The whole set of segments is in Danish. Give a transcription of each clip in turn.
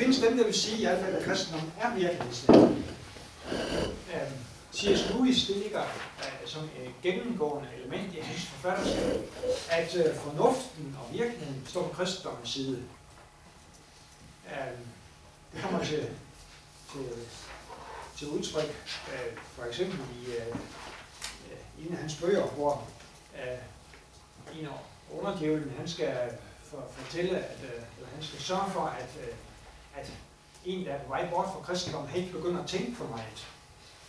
findes dem, der vil sige i hvert fald, at kristendommen er virkelighedsnær. Øh, C.S. Lewis, det ligger øh, som et gennemgående element i hans forfatterskab, at øh, fornuften og virkeligheden står på kristendommens side. Øh, det kommer til, til, til udtryk, øh, for eksempel i øh, øh en af hans bøger, hvor øh, en af underdjævlen, han skal øh, for, fortælle, at øh, han skal sørge for, at, øh, at en, der er på vej bort fra kristendommen, han ikke begynder at tænke for meget.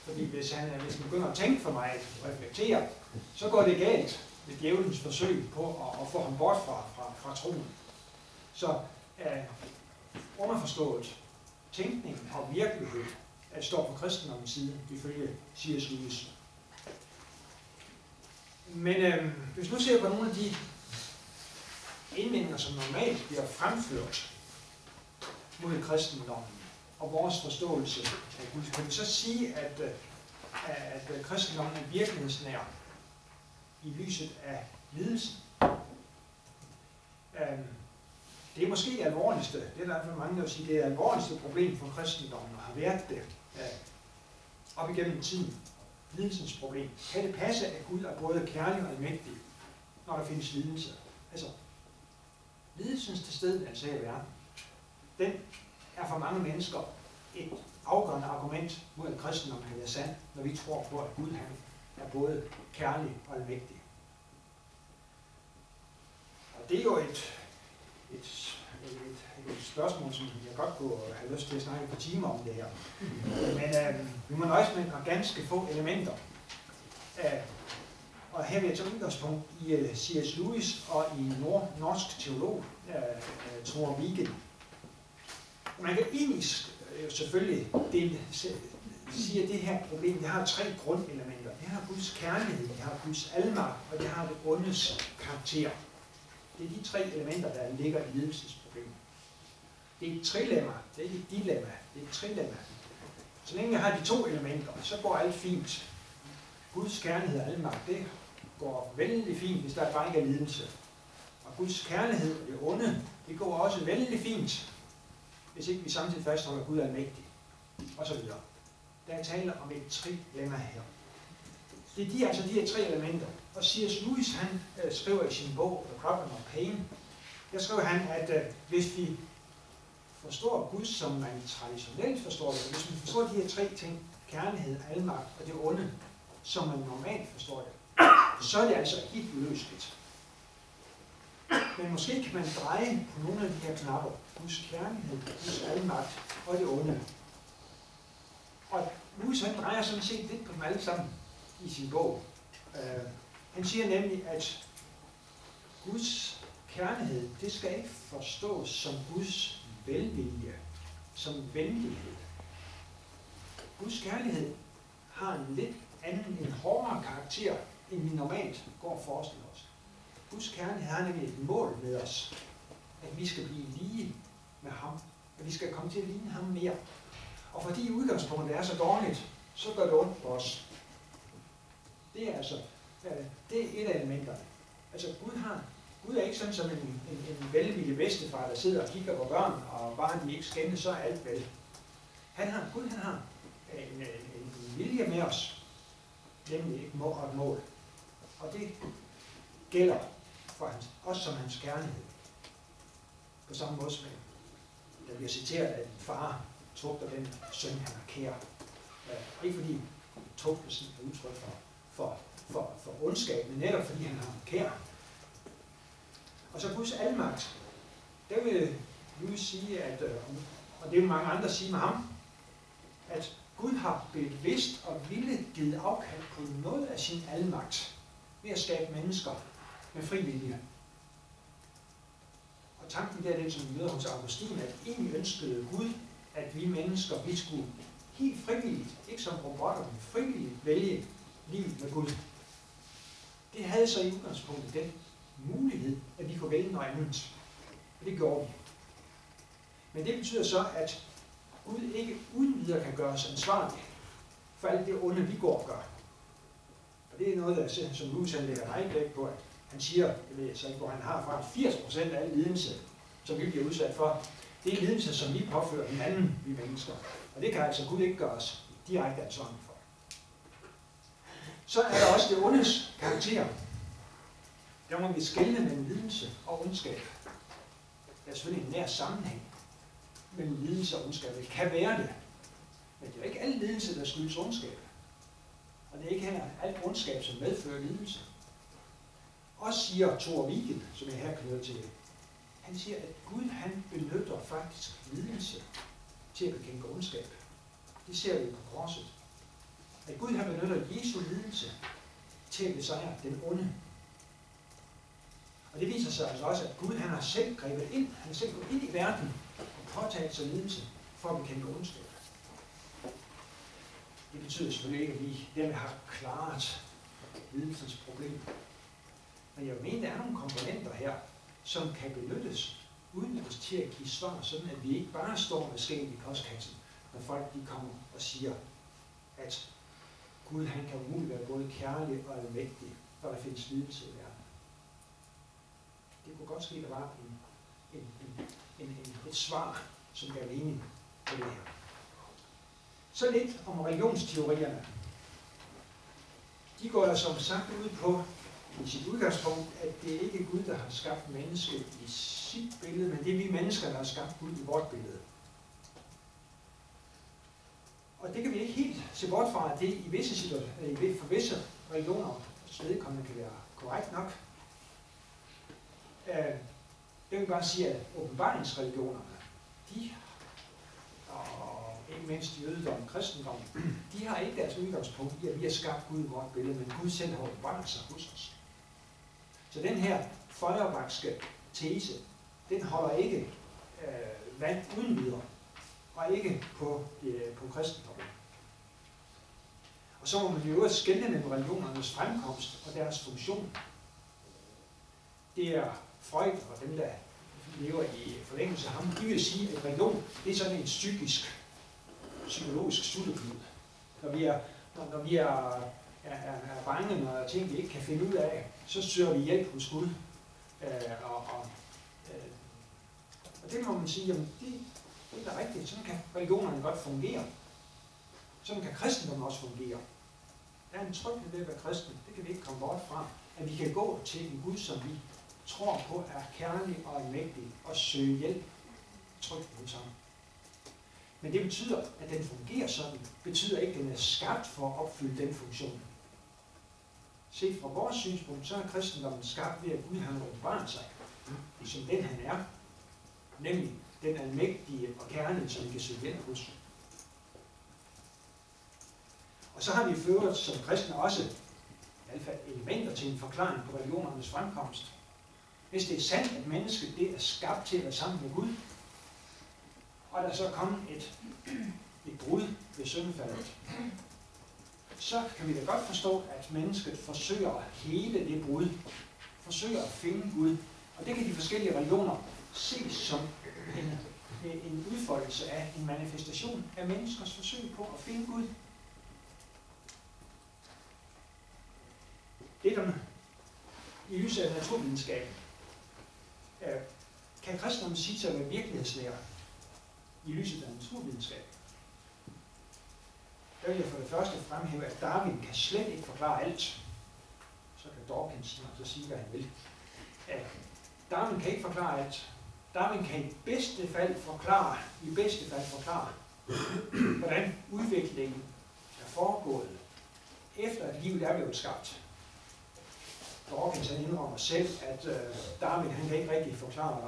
Fordi hvis, han, øh, hvis han begynder at tænke for meget og reflektere, så går det galt ved djævelens forsøg på at, at få ham bort fra, fra, fra troen. Så øh, underforstået tænkning og virkelighed at står på kristendommens side, ifølge C.S. Lewis. Men øh, hvis nu ser på nogle af de indvendinger, som normalt bliver fremført mod kristendommen og vores forståelse af Gud, kan vi så sige, at, øh, at øh, kristendommen er virkelighedsnær i lyset af lidelsen. Øhm, det er måske det alvorligste, det er der i hvert fald mange, der vil sige, det er det alvorligste problem for kristendommen, og har været det øh, op igennem tiden. Lidelsens problem. Kan det passe, at Gud er både kærlig og almægtig, når der findes lidelse? Altså, lidelsens tilstedeværelse her i verden, den er for mange mennesker et afgørende argument mod, at kristendommen kan være sand, når vi tror på, at Gud han er både kærlig og almægtig. Og det er jo et, et, et, et spørgsmål, som jeg godt kunne have lyst til at snakke på timer om det her. Men øh, vi må nøjes med ganske få elementer. Øh, og her vil jeg tage udgangspunkt i øh, uh, C.S. Lewis og i nord, norsk teolog uh, uh, Thor Wigen. Man kan egentlig øh, selvfølgelig dele, sige, at det her problem, det har tre grundelementer. Det har Guds kærlighed, det har Guds almagt, og det har det ondes karakter. Det er de tre elementer, der ligger i lidelsesproblemet. Det er et trilemma, det er ikke et dilemma, det er et trilemma. Så længe jeg har de to elementer, så går alt fint. Guds kærlighed og almagt, det går vældig fint, hvis der bare ikke er lidelse. Og Guds kærlighed og det onde, det går også vældig fint, hvis ikke vi samtidig fastholder Gud er mægtig. Og så videre. Der er tale om et trilemma her. Det er de, altså de her tre elementer. Og C.S. Lewis, han øh, skriver i sin bog, The Problem of Pain, der skriver han, at øh, hvis vi forstår Gud, som man traditionelt forstår det, hvis man forstår de her tre ting, kærlighed, almagt og det onde, som man normalt forstår det, så er det altså helt uløseligt. Men måske kan man dreje på nogle af de her knapper. Guds kærlighed, Guds almagt og det onde. Og Louis han drejer sådan set lidt på dem alle sammen i sin bog. Uh, han siger nemlig, at Guds kærlighed, det skal ikke forstås som Guds velvilje, som venlighed. Guds kærlighed har en lidt anden, en hårdere karakter, end vi normalt går og forestiller os. Guds kærlighed har nemlig et mål med os, at vi skal blive lige med ham, at vi skal komme til at ligne ham mere. Og fordi udgangspunktet er så dårligt, så gør det ondt på os. Det er altså, øh, det er et af elementerne. Altså Gud har, Gud er ikke sådan som en, en, en velvillig bedstefar, der sidder og kigger på børn, og bare de ikke skændes, så er alt vel. Han har, Gud han har øh, en, en, en vilje med os, nemlig et mål og et mål. Og det gælder for hans, også som hans kærlighed. På samme måde som der bliver citeret, at en far tugter den søn, han har kær. Uh, ikke fordi tugtelsen er udtryk for, for, for, for ondskab, men netop fordi han har kær. Og så Guds almagt. Der vil Louis sige, at, øh, og det vil mange andre sige med ham, at Gud har bevidst og ville givet afkald på noget af sin almagt ved at skabe mennesker med fri vilje. Og tanken der er den, som vi møder hos Augustin, at egentlig ønskede Gud, at vi mennesker, vi skulle helt frivilligt, ikke som robotter, men frivilligt vælge livet med Gud. Det havde så i udgangspunktet den mulighed, at vi kunne vælge noget andet. Og det gjorde vi. Men det betyder så, at Gud ikke uden videre kan gøre os ansvarlige for alt det onde, vi går og gør. Og det er noget, der, som Luther lægger meget vægt på, at han siger, jeg ved så ikke, hvor han har fra 80% af al lidelse, som vi bliver udsat for, Det er lidelse, som vi påfører hinanden, vi mennesker. Og det kan altså Gud ikke gøre os direkte ansvarlig for. Så er der også det ondes karakter. Der må vi skelne mellem lidelse og ondskab. Der er selvfølgelig en nær sammenhæng mellem lidelse og ondskab. Det kan være det. Men det er jo ikke al lidelse, der skyldes ondskab. Og det er ikke heller alt ondskab, som medfører lidelse. Og siger Thor Wigen, som jeg her knytter til, han siger, at Gud han benytter faktisk lidelse til at bekæmpe ondskab. Det ser vi på korset. At Gud han benytter Jesu lidelse til at besejre den onde. Og det viser sig altså også, at Gud han har selv grebet ind, han har selv gået ind i verden og påtaget sig lidelse for at bekæmpe ondskab. Det betyder selvfølgelig ikke, at vi dermed har klaret lidelsens problem. Men jeg mener, der er nogle komponenter her, som kan benyttes uden os til at give svar, sådan at vi ikke bare står med skæg i postkassen, når folk de kommer og siger, at Gud han kan umuligt være både kærlig og almægtig, for der findes lidelse i verden. Det kunne godt ske, at der var en, en, en, en, en, et svar, som gav mening på det her. Så lidt om religionsteorierne. De går jo som sagt ud på i sit udgangspunkt, at det ikke er Gud, der har skabt mennesket i sit billede, men det er vi mennesker, der har skabt Gud i vort billede. Og det kan vi ikke helt se bort fra, at det i visse situationer, for visse religioner vedkommende kan være korrekt nok. Øh, jeg vil bare sige, at åbenbaringsreligionerne, de, og ikke mindst jødedom og kristendom, de har ikke deres udgangspunkt i, at vi har skabt Gud i vort billede, men Gud selv har åbenbaret sig hos os. Så den her feuerbachske tese, den holder ikke øh, vand uden videre, og ikke på, øh, på kristendommen. Og så må man jo også skelne mellem religionernes fremkomst og deres funktion. Det er Freud og dem, der lever i forlængelse af ham, de vil sige, at religion det er sådan en psykisk, psykologisk studieklud. Når vi er, når, når vi er, er, er bange, når ting vi ikke kan finde ud af, så søger vi hjælp hos Gud. Øh, og, og, øh, og det må man sige, jamen det, det er da rigtigt. Sådan kan religionerne godt fungere. Sådan kan kristendommen også fungere. Der er en tryghed ved at være kristen. Det kan vi ikke komme bort fra. At vi kan gå til en Gud, som vi tror på er kærlig og mægtig, og søge hjælp trygt hos ham. Men det betyder, at den fungerer sådan, betyder ikke, at den er skabt for at opfylde den funktion. Set fra vores synspunkt, så er kristendommen skabt ved, at Gud har åbenbart sig, mm. som den han er, nemlig den almægtige og kerne, som vi kan søge hjælp hos. Og så har vi ført som kristne også i fald elementer til en forklaring på religionernes fremkomst. Hvis det er sandt, at mennesket det er skabt til at være sammen med Gud, og der så kom et, et brud ved syndefaldet, så kan vi da godt forstå, at mennesket forsøger at hele det brud, forsøger at finde Gud. Og det kan de forskellige religioner ses som en, en udfoldelse af en manifestation af menneskers forsøg på at finde Gud. Det er i lyset af naturvidenskaben øh, kan kristendommen sige sig at være virkelighedslærer i lyset af naturvidenskaben. Der vil jeg for det første fremhæve, at Darwin kan slet ikke forklare alt. Så kan Dawkins så sige, hvad han vil. Darwin kan ikke forklare alt. Darwin kan i bedste fald forklare, i bedste fald forklare, hvordan udviklingen er foregået, efter at livet er blevet skabt. Dawkins han indrømmer selv, at øh, Darwin han kan ikke rigtig forklare,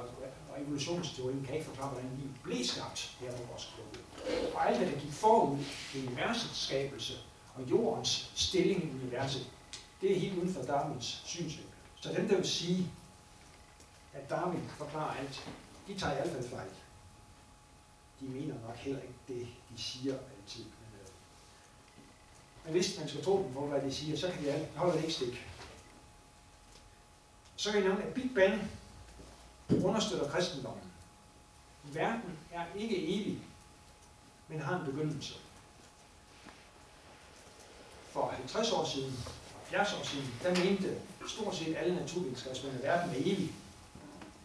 og evolutionsteorien kan ikke forklare, hvordan livet blev skabt her på vores klode. Og alt det, der gik forud universets skabelse og jordens stilling i universet, det er helt uden for Darwins synsvinkel. Så dem, der vil sige, at Darwin forklarer alt, de tager i hvert fald fejl. De mener nok heller ikke det, de siger altid. Men, øh, men hvis man skal tro dem på, hvad de siger, så kan de holde det ikke stik så kan I nævne, at Big Bang understøtter kristendommen. Verden er ikke evig, men har en begyndelse. For 50 år siden, 70 år siden, der mente stort set alle naturvidenskabsmænd, at verden er evig.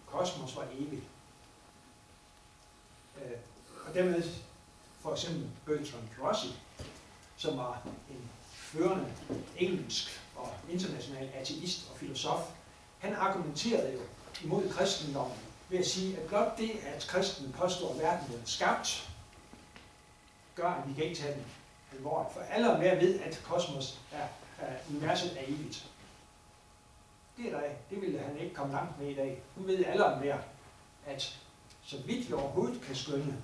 Kosmos var evig. Øh, og dermed for eksempel Bertrand Russell, som var en førende engelsk og international ateist og filosof, han argumenterede jo imod kristendommen ved at sige, at blot det, at kristne påstår, at verden er skabt, gør, at vi kan ikke tage den alvorligt. For alle og mere ved, at kosmos er, er universet er evigt. Det, er der, det ville han ikke komme langt med i dag. Nu ved alle og mere, at så vidt vi overhovedet kan skønne,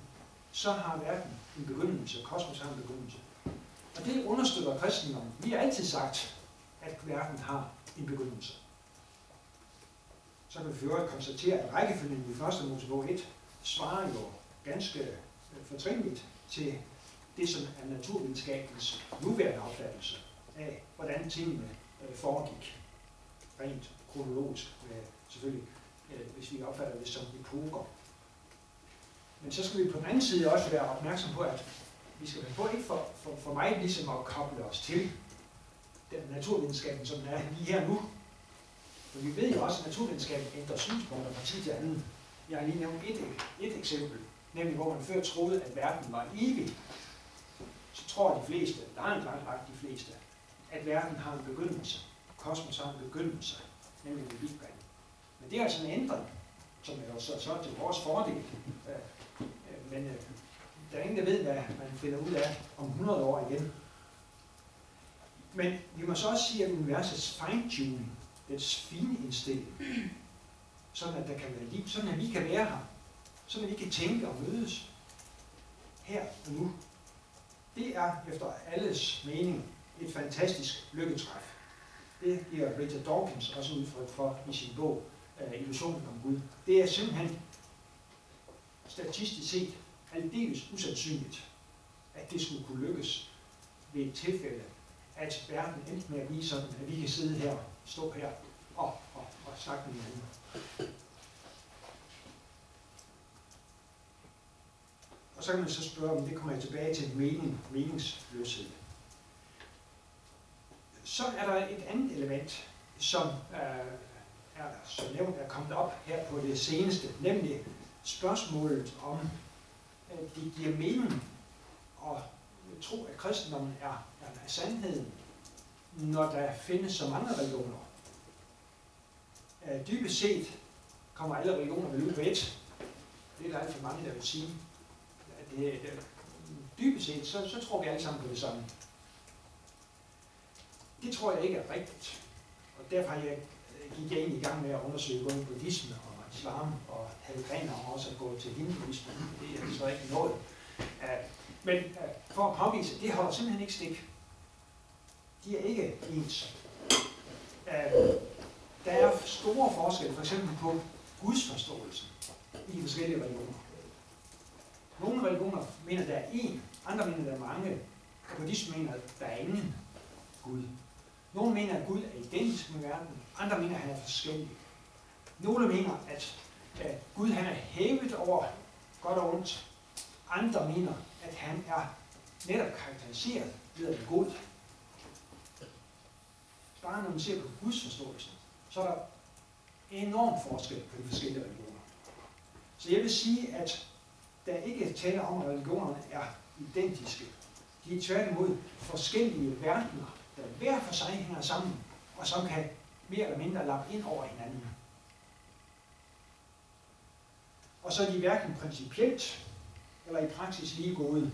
så har verden en begyndelse, kosmos har en begyndelse. Og det understøtter kristendommen. Vi har altid sagt, at verden har en begyndelse. Så kan vi for konstatere, at rækkefølgen i første Mosebog 1 svarer jo ganske øh, fortrinligt til det, som er naturvidenskabens nuværende opfattelse af, hvordan tingene øh, foregik. Rent kronologisk, øh, selvfølgelig, hvis vi opfatter det som epoker. Men så skal vi på den anden side også være opmærksom på, at vi skal på ikke for, for, for mig ligesom at koble os til den naturvidenskaben, som den er lige her nu. For vi ved jo også, at naturvidenskaben ændrer synspunkter fra tid til anden. Jeg har lige nævnt et, et eksempel, nemlig hvor man før troede, at verden var evig. Så tror de fleste, langt, langt, langt de fleste, at verden har en begyndelse. Kosmos har en begyndelse, nemlig ved Big Bang. Men det er altså en ændring, som er jo så, så til vores fordel. Øh, men øh, der er ingen, der ved, hvad man finder ud af om 100 år igen. Men vi må så også sige, at universets fine-tuning, dens fine indstilling, sådan at der kan være liv, sådan at vi kan være her, sådan at vi kan tænke og mødes her og nu, det er efter alles mening et fantastisk lykketræf. Det giver Richard Dawkins også udtryk for i sin bog øh, Illusionen om Gud. Det er simpelthen statistisk set aldeles usandsynligt, at det skulle kunne lykkes ved et tilfælde, at verden endte med at blive sådan, at vi kan sidde her, stå her og, og, og snakke med hinanden. Og så kan man så spørge, om det kommer jeg tilbage til mening, meningsløshed. Så er der et andet element, som øh, er, som nævnt er kommet op her på det seneste, nemlig spørgsmålet om, at det giver mening at tro, at kristendommen er, er, er sandheden, når der findes så mange religioner. Uh, dybest set kommer alle religioner vel ud på et. Det er der alt for mange, der vil sige. At det, det, dybest set, så, så tror vi alle sammen på det samme. Det tror jeg ikke er rigtigt. Og derfor har jeg, øh, gik jeg ind i gang med at undersøge både buddhisme og islam, og havde planer om også at gå til hinduisme. Det er så ikke noget. Men øh, for at påvise, det holder simpelthen ikke stik. De er ikke ens. Der er store forskelle, for eksempel på gudsforståelsen i de forskellige religioner. Nogle religioner mener, at der er én, andre mener, at der er mange. Buddhisme mener, at der er ingen Gud. Nogle mener, at Gud er identisk med verden, andre mener, at han er forskellig. Nogle mener, at, at Gud han er hævet over godt og ondt. Andre mener, at han er netop karakteriseret ved at være god. Bare når man ser på Guds forståelse, så er der enorm forskel på de forskellige religioner. Så jeg vil sige, at der ikke taler om, at religionerne er identiske. De er tværtimod forskellige verdener, der hver for sig hænger sammen, og som kan mere eller mindre lappe ind over hinanden. og så er de hverken principielt eller i praksis lige gode.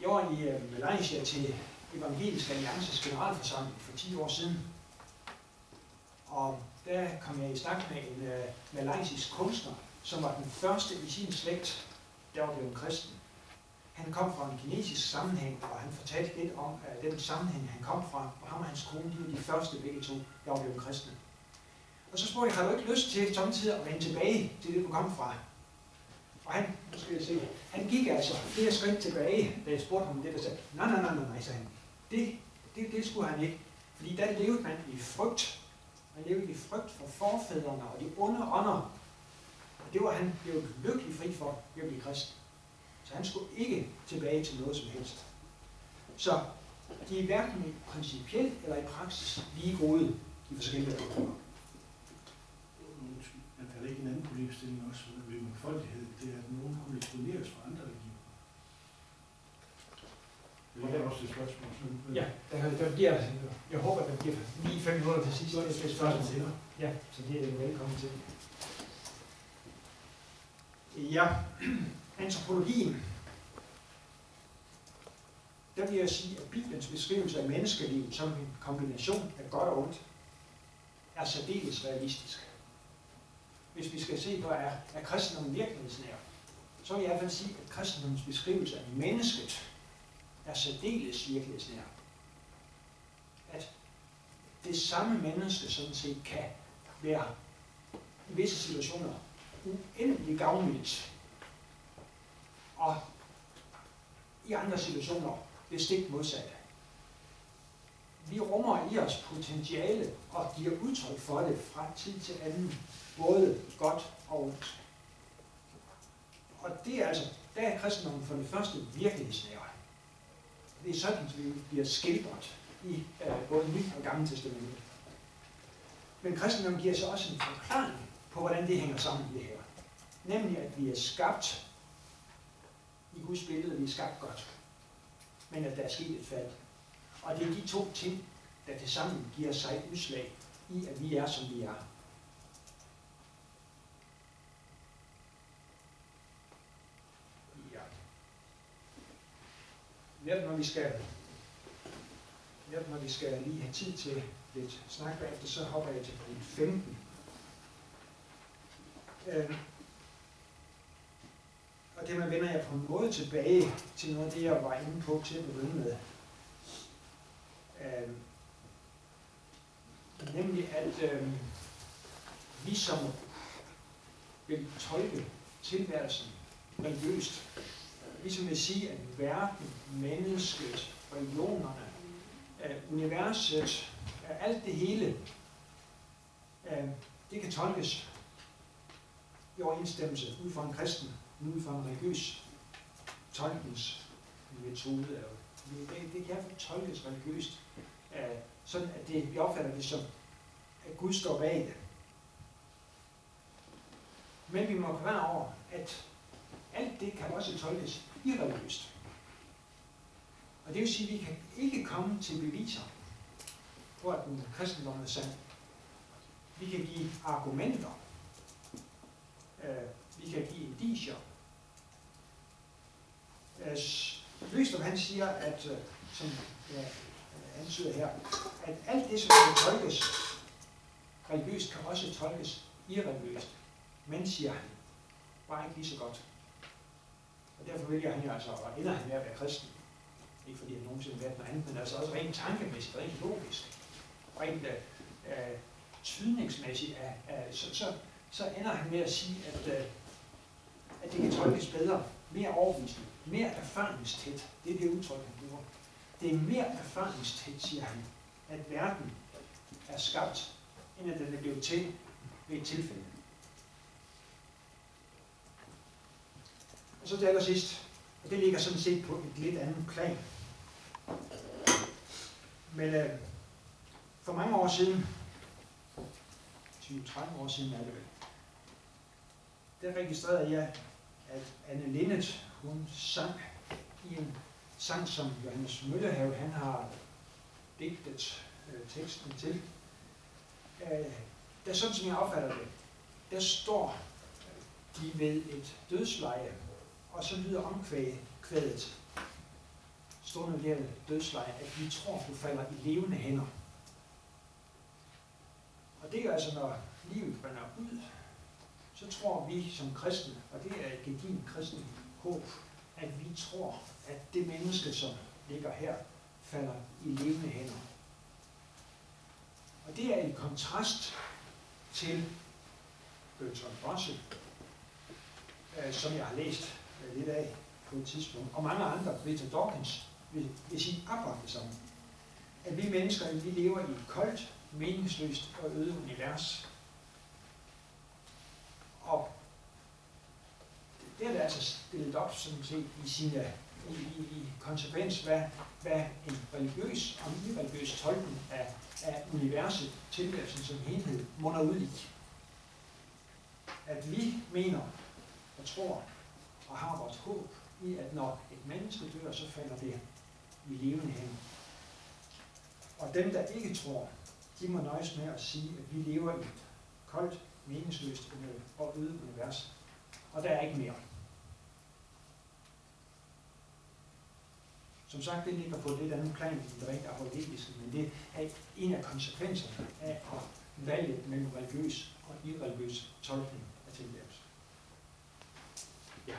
Jeg var i øh, Malaysia til Evangelisk Alliances generalforsamling for 10 år siden, og der kom jeg i snak med en uh, malaysisk kunstner, som var den første i sin slægt, der var blevet kristen. Han kom fra en kinesisk sammenhæng, og han fortalte lidt om uh, den sammenhæng, han kom fra, og ham og hans kone, de var de første begge to, der var blevet kristne. Og så spurgte jeg, har du ikke lyst til samtidig at vende tilbage til det, du kom fra? Og han, nu skal jeg se, han gik altså flere skridt tilbage, da jeg spurgte ham det, der sagde, nej, nej, nej, nej, nej, sagde han. Det, det, det skulle han ikke. Fordi der levede man i frygt. Man levede i frygt for forfædrene og de onde ånder. Og det var han blev lykkelig fri for ved at blive kristen. Så han skulle ikke tilbage til noget som helst. Så de er hverken principielt eller i praksis lige gode, de forskellige religioner. der ikke en anden problemstilling også ved mangfoldighed? Det er, at nogen kunne eksponeres for andre religioner. Det er også et spørgsmål. Sådan, Ja, der, der bliver, jeg håber, der bliver lige fem minutter til sidst. Det er et spørgsmål. Ja, så det er velkommen til. Ja, antropologien. Der vil jeg sige, at Bibelens beskrivelse af menneskelivet som en kombination af godt og ondt, er særdeles realistisk. Hvis vi skal se på, er, er kristendommen virkelighedsnær, så vil jeg i hvert fald sige, at kristendommens beskrivelse af mennesket er særdeles virkelighedsnær. At det samme menneske sådan set kan være i visse situationer uendelig gavnligt, og i andre situationer det stik modsatte. Vi rummer i os potentiale og giver udtryk for det fra tid til anden, både godt og ondt. Og det er altså, der er kristendommen for det første virkelighedsnære. Det er sådan, vi bliver skildret i øh, både Nyt og Gamle Testamentet. Men kristendommen giver så også en forklaring på, hvordan det hænger sammen i det her. Nemlig, at vi er skabt i Guds billede, vi er skabt godt. Men at der er sket et fald. Og det er de to ting, der til sammen giver sig udslag i, at vi er, som vi er. Ja. Netop når vi skal netop når vi skal lige have tid til lidt snak bagefter, så hopper jeg til punkt 15. Øh, og det man vender jeg på en måde tilbage til noget af det, jeg var inde på til at begynde med. Øh, nemlig at øh, vi som vil tolke tilværelsen religiøst, ligesom vil sige, at verden, mennesket, religionerne, øh, universet, øh, alt det hele, øh, det kan tolkes i overensstemmelse ud fra en kristen, ud fra en religiøs tolkningsmetode. Det, det kan tolkes religiøst, sådan at det, vi opfatter det som, at Gud står bag det. Men vi må være over, at alt det kan også tolkes irreligiøst. Og det vil sige, at vi kan ikke komme til beviser på, at den kristendom er sand. Vi kan give argumenter. Øh, vi kan give indicier. Øh, Løstrup han siger, at, øh, som jeg antyder her, at alt det, som kan tolkes religiøst, kan også tolkes irreligiøst. Men, siger han, bare ikke lige så godt. Og derfor vælger han jo altså, og ender han med at være kristen. Ikke fordi han nogensinde har været noget andet, men altså også rent tankemæssigt, rent logisk, rent øh, øh tydningsmæssigt, øh, så, så, så ender han med at sige, at, øh, at det kan tolkes bedre, mere overbevisende, mere erfaringstæt. Det er det udtryk, han bruger. Det er mere erfaringstæt, siger han, at verden er skabt, end at den er blevet til ved et tilfælde. Og så til allersidst, og det ligger sådan set på et lidt andet plan. Men øh, for mange år siden, 20-30 år siden er det vel, der registrerede jeg, at Anne Linnet, hun sang i en sang, som Johannes Møllehave, han har digtet øh, teksten til. Øh, der sådan som jeg opfatter det, der står de ved et dødsleje, og så lyder omkvædet, stående der dødsleje, at vi tror, du falder i levende hænder. Og det er altså, når livet brænder ud, så tror vi som kristne, og det er et gedigent kristen håb, at vi tror, at det menneske, som ligger her, falder i levende hænder. Og det er i kontrast til Bertrand Russell, øh, som jeg har læst lidt af på et tidspunkt, og mange andre, Richard Dawkins, vil, vil sige akkurat det samme. At vi mennesker, vi lever i et koldt, meningsløst og øde univers. Og det er der altså stillet op sådan set i sine øh, i, i, i konsekvens, hvad, hvad en religiøs og en irreligiøs tolkning af, af universet, tilværelsen som helhed, munder ud i. at vi mener og tror og har vores håb i, at når et menneske dør, så falder det i levende hænder. Og dem, der ikke tror, de må nøjes med at sige, at vi lever i et koldt, meningsløst og øde univers. Og der er ikke mere. Som sagt, det ligger på et lidt andet plan, end det rent apologetiske, men det er en af konsekvenserne af at vælge mellem religiøs og irreligiøs tolkning af tilværelsen. Ja.